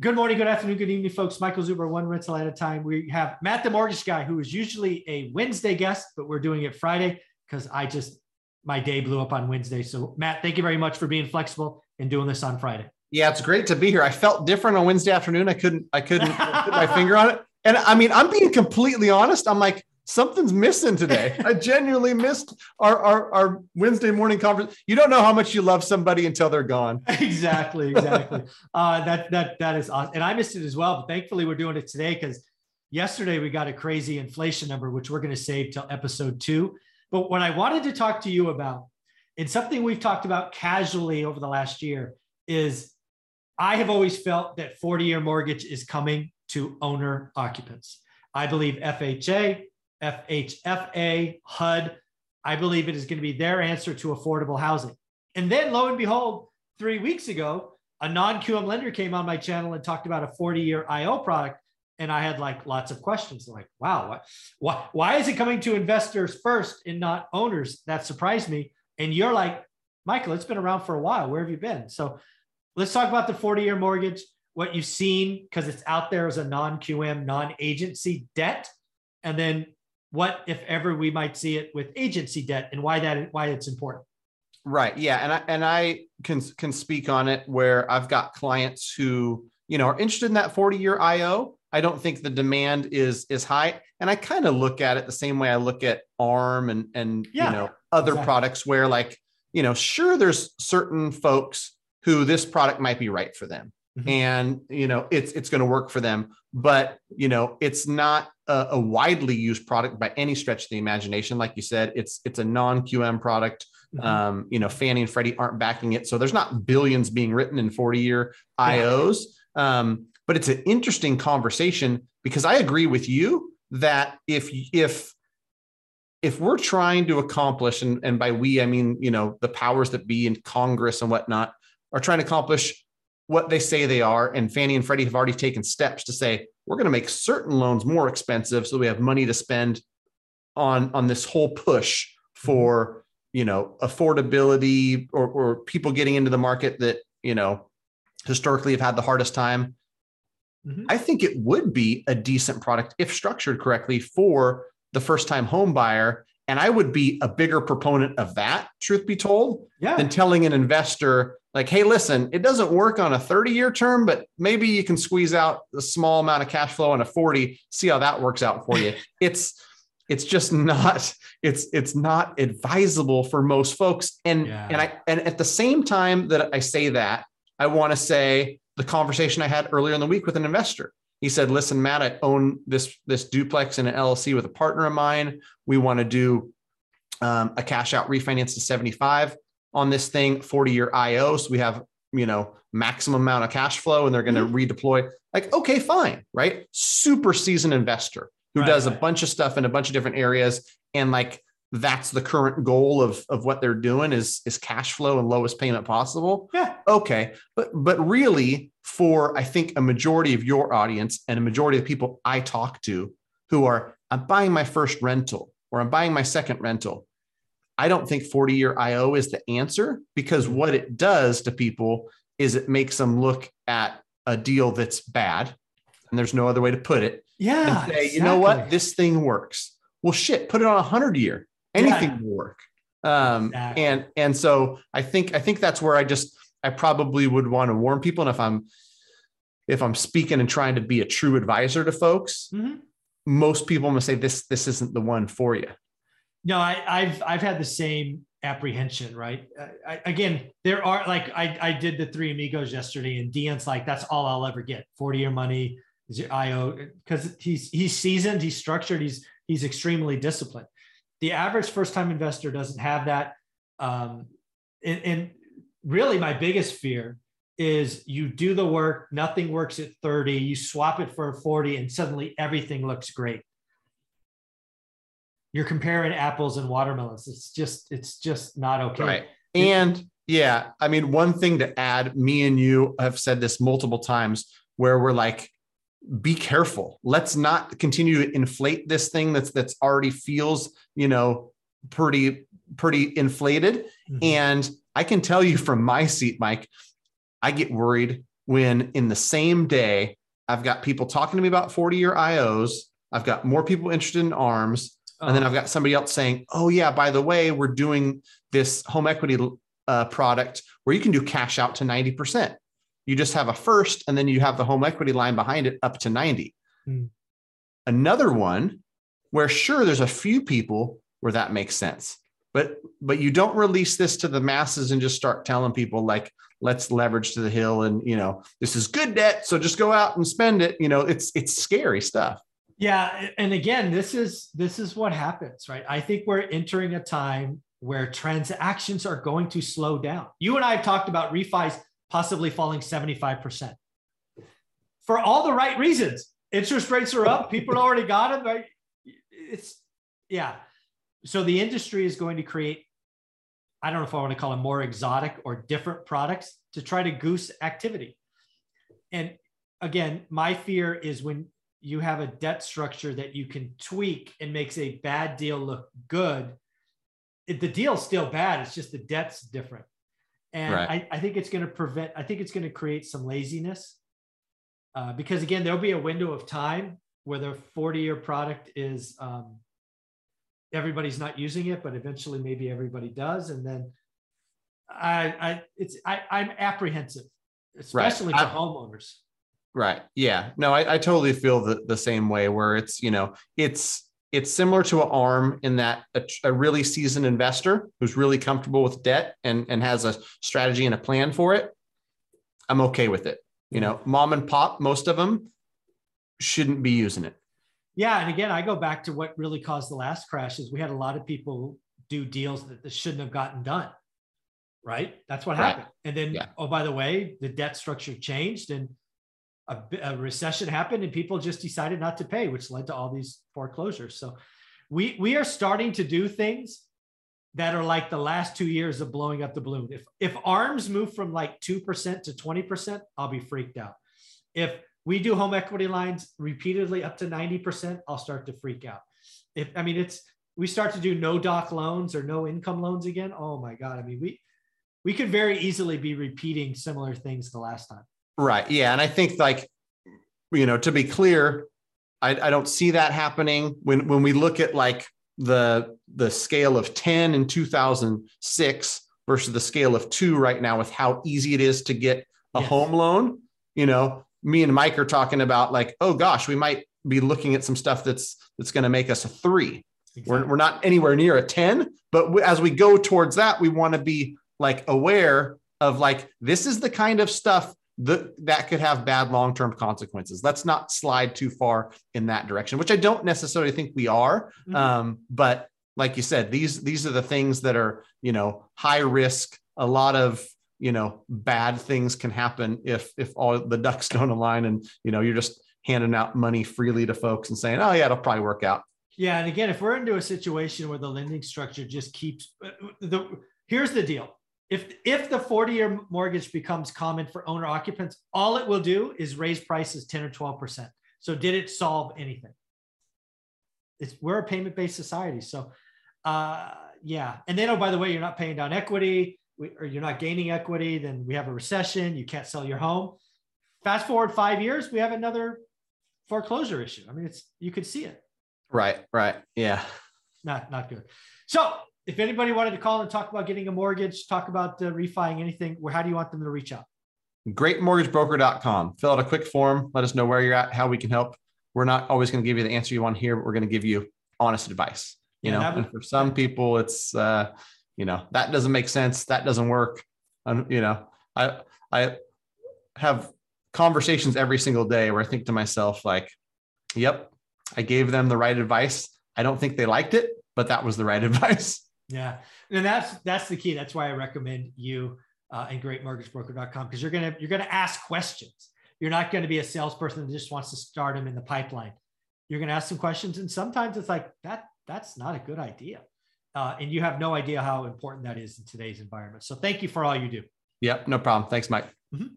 Good morning, good afternoon, good evening, folks. Michael Zuber, one rental at a time. We have Matt, the mortgage guy, who is usually a Wednesday guest, but we're doing it Friday because I just my day blew up on Wednesday. So, Matt, thank you very much for being flexible and doing this on Friday. Yeah, it's great to be here. I felt different on Wednesday afternoon. I couldn't, I couldn't put my finger on it. And I mean, I'm being completely honest. I'm like, something's missing today. I genuinely missed our, our, our Wednesday morning conference. You don't know how much you love somebody until they're gone. exactly, exactly. uh, that that that is awesome, and I missed it as well. But thankfully, we're doing it today because yesterday we got a crazy inflation number, which we're going to save till episode two. But what I wanted to talk to you about, and something we've talked about casually over the last year, is I have always felt that 40 year mortgage is coming to owner occupants. I believe FHA, FHFA, HUD. I believe it is going to be their answer to affordable housing. And then lo and behold, three weeks ago, a non QM lender came on my channel and talked about a 40 year IO product. And I had like lots of questions like, wow, why, why is it coming to investors first and not owners? That surprised me. And you're like, Michael, it's been around for a while. Where have you been? So let's talk about the 40 year mortgage, what you've seen, because it's out there as a non QM, non agency debt. And then what if ever we might see it with agency debt and why that why it's important? Right. Yeah. And i and i can can speak on it where i've got clients who you know are interested in that 40 year io i don't think the demand is is high. And i kind of look at it the same way i look at arm and and yeah, you know other exactly. products where like you know sure there's certain folks who this product might be right for them mm-hmm. and you know it's it's going to work for them but you know it's not a, a, widely used product by any stretch of the imagination like you said it's it's a non-qm product mm-hmm. um, you know fannie and freddie aren't backing it so there's not billions being written in 40 year ios um, but it's an interesting conversation because i agree with you that if if if we're trying to accomplish and, and by we i mean you know the powers that be in congress and whatnot are trying to accomplish what they say they are. And Fannie and Freddie have already taken steps to say, we're going to make certain loans more expensive so we have money to spend on, on this whole push for, you know, affordability or, or people getting into the market that, you know, historically have had the hardest time. Mm-hmm. I think it would be a decent product if structured correctly for the first time home buyer. And I would be a bigger proponent of that, truth be told, yeah. than telling an investor, like, hey, listen, it doesn't work on a 30 year term, but maybe you can squeeze out a small amount of cash flow on a 40, see how that works out for you. it's it's just not it's it's not advisable for most folks and yeah. and i and at the same time that i say that i want to say the conversation i had earlier in the week with an investor he said listen matt i own this this duplex in an llc with a partner of mine we want to do um, a cash out refinance to 75 on this thing 40 year IO. So we have, you know, maximum amount of cash flow and they're going to mm-hmm. redeploy. Like, okay, fine, right? Super seasoned investor who right, does right. a bunch of stuff in a bunch of different areas. And like, that's the current goal of, of what they're doing is, is cash flow and lowest payment possible. Yeah. Okay. But, but really for, I think a majority of your audience and a majority of people I talk to who are, I'm buying my first rental or I'm buying my second rental I don't think 40 year IO is the answer because mm-hmm. what it does to people is it makes them look at a deal that's bad. And there's no other way to put it. Yeah. And say, exactly. you know what? This thing works. Well, shit, put it on a hundred year. Anything yeah. will work. Um, exactly. and and so I think I think that's where I just I probably would want to warn people. And if I'm if I'm speaking and trying to be a true advisor to folks, mm-hmm. most people I'm gonna say this this isn't the one for you. No, I, have I've had the same apprehension, right? I, again, there are like I, I did the three amigos yesterday, and Dean's like, that's all I'll ever get. 40 year money is your IO because he's he's seasoned, he's structured, he's he's extremely disciplined. The average first time investor doesn't have that. Um, and, and really, my biggest fear is you do the work, nothing works at 30, you swap it for 40, and suddenly everything looks great you're comparing apples and watermelons. It's just it's just not okay. Right. And yeah, I mean, one thing to add, me and you have said this multiple times where we're like, be careful. Let's not continue to inflate this thing that's that's already feels, you know, pretty pretty inflated. Mm-hmm. And I can tell you from my seat, Mike, I get worried when in the same day I've got people talking to me about 40 year IOs. I've got more people interested in arms. And then I've got somebody else saying, oh, yeah, by the way, we're doing this home equity uh, product where you can do cash out to 90%. You just have a first, and then you have the home equity line behind it up to 90. Hmm. Another one where, sure, there's a few people where that makes sense. But but you don't release this to the masses and just start telling people like let's leverage to the hill and you know this is good debt so just go out and spend it you know it's it's scary stuff yeah, and again, this is this is what happens, right? I think we're entering a time where transactions are going to slow down. You and I have talked about refis possibly falling 75% for all the right reasons. Interest rates are up, people already got them, right? It's yeah. So the industry is going to create I don't know if I want to call them more exotic or different products to try to goose activity. And again, my fear is when you have a debt structure that you can tweak and makes a bad deal look good. The deal's still bad. It's just the debt's different. And right. I, I think it's going to prevent, I think it's going to create some laziness uh, because again, there'll be a window of time where the 40 year product is, um, everybody's not using it, but eventually maybe everybody does. And then I, I, it's, I, I'm apprehensive, especially right. for I, homeowners. Right. Yeah. No, I, I totally feel the, the same way where it's, you know, it's it's similar to an arm in that a, a, really seasoned investor who's really comfortable with debt and, and has a strategy and a plan for it. I'm okay with it. You know, mom and pop, most of them shouldn't be using it. Yeah. And again, I go back to what really caused the last crash is we had a lot of people do deals that shouldn't have gotten done. Right. That's what right. happened. And then, yeah. oh, by the way, the debt structure changed and a, a, recession happened and people just decided not to pay, which led to all these foreclosures. So we we are starting to do things that are like the last two years of blowing up the balloon. If if arms move from like two percent to twenty percent, I'll be freaked out. If we do home equity lines repeatedly up to ninety percent, I'll start to freak out. If I mean it's we start to do no doc loans or no income loans again. Oh my god! I mean we we could very easily be repeating similar things the last time. Right. Yeah. And I think like, you know, to be clear, I, I don't see that happening when when we look at like the the scale of 10 in 2006 versus the scale of two right now with how easy it is to get a yes. home loan. You know, me and Mike are talking about like, oh gosh, we might be looking at some stuff that's that's going to make us a three. Exactly. We're, we're not anywhere near a 10, but as we go towards that, we want to be like aware of like this is the kind of stuff the, that could have bad long term consequences. Let's not slide too far in that direction, which I don't necessarily think we are. Mm-hmm. Um, but like you said, these these are the things that are you know high risk. A lot of you know bad things can happen if if all the ducks don't align, and you know you're just handing out money freely to folks and saying, oh yeah, it'll probably work out. Yeah, and again, if we're into a situation where the lending structure just keeps uh, the here's the deal if if the 40 year mortgage becomes common for owner occupants all it will do is raise prices 10 or 12% so did it solve anything? It's we're a payment based society so uh, yeah. And then oh by the way you're not paying down equity or you're not gaining equity then we have a recession you can't sell your home. Fast forward five years we have another foreclosure issue. I mean it's you could see it. Right right yeah. Not not good. So if anybody wanted to call and talk about getting a mortgage, talk about uh, refining anything, where how do you want them to reach out? Greatmortgagebroker.com. Fill out a quick form. Let us know where you're at, how we can help. We're not always going to give you the answer you want here, but we're going to give you honest advice. You yeah, know, would, and for some people, it's uh, you know that doesn't make sense. That doesn't work. Um, you know, I I have conversations every single day where I think to myself like, "Yep, I gave them the right advice. I don't think they liked it, but that was the right advice." Yeah. And that's that's the key. That's why I recommend you uh, and greatmortgagebroker.com because you're gonna you're gonna ask questions. You're not going to be a salesperson that just wants to start them in the pipeline. You're going to ask some questions, and sometimes it's like that. That's not a good idea, uh, and you have no idea how important that is in today's environment. So thank you for all you do. Yep, no problem. Thanks, Mike. Mm-hmm.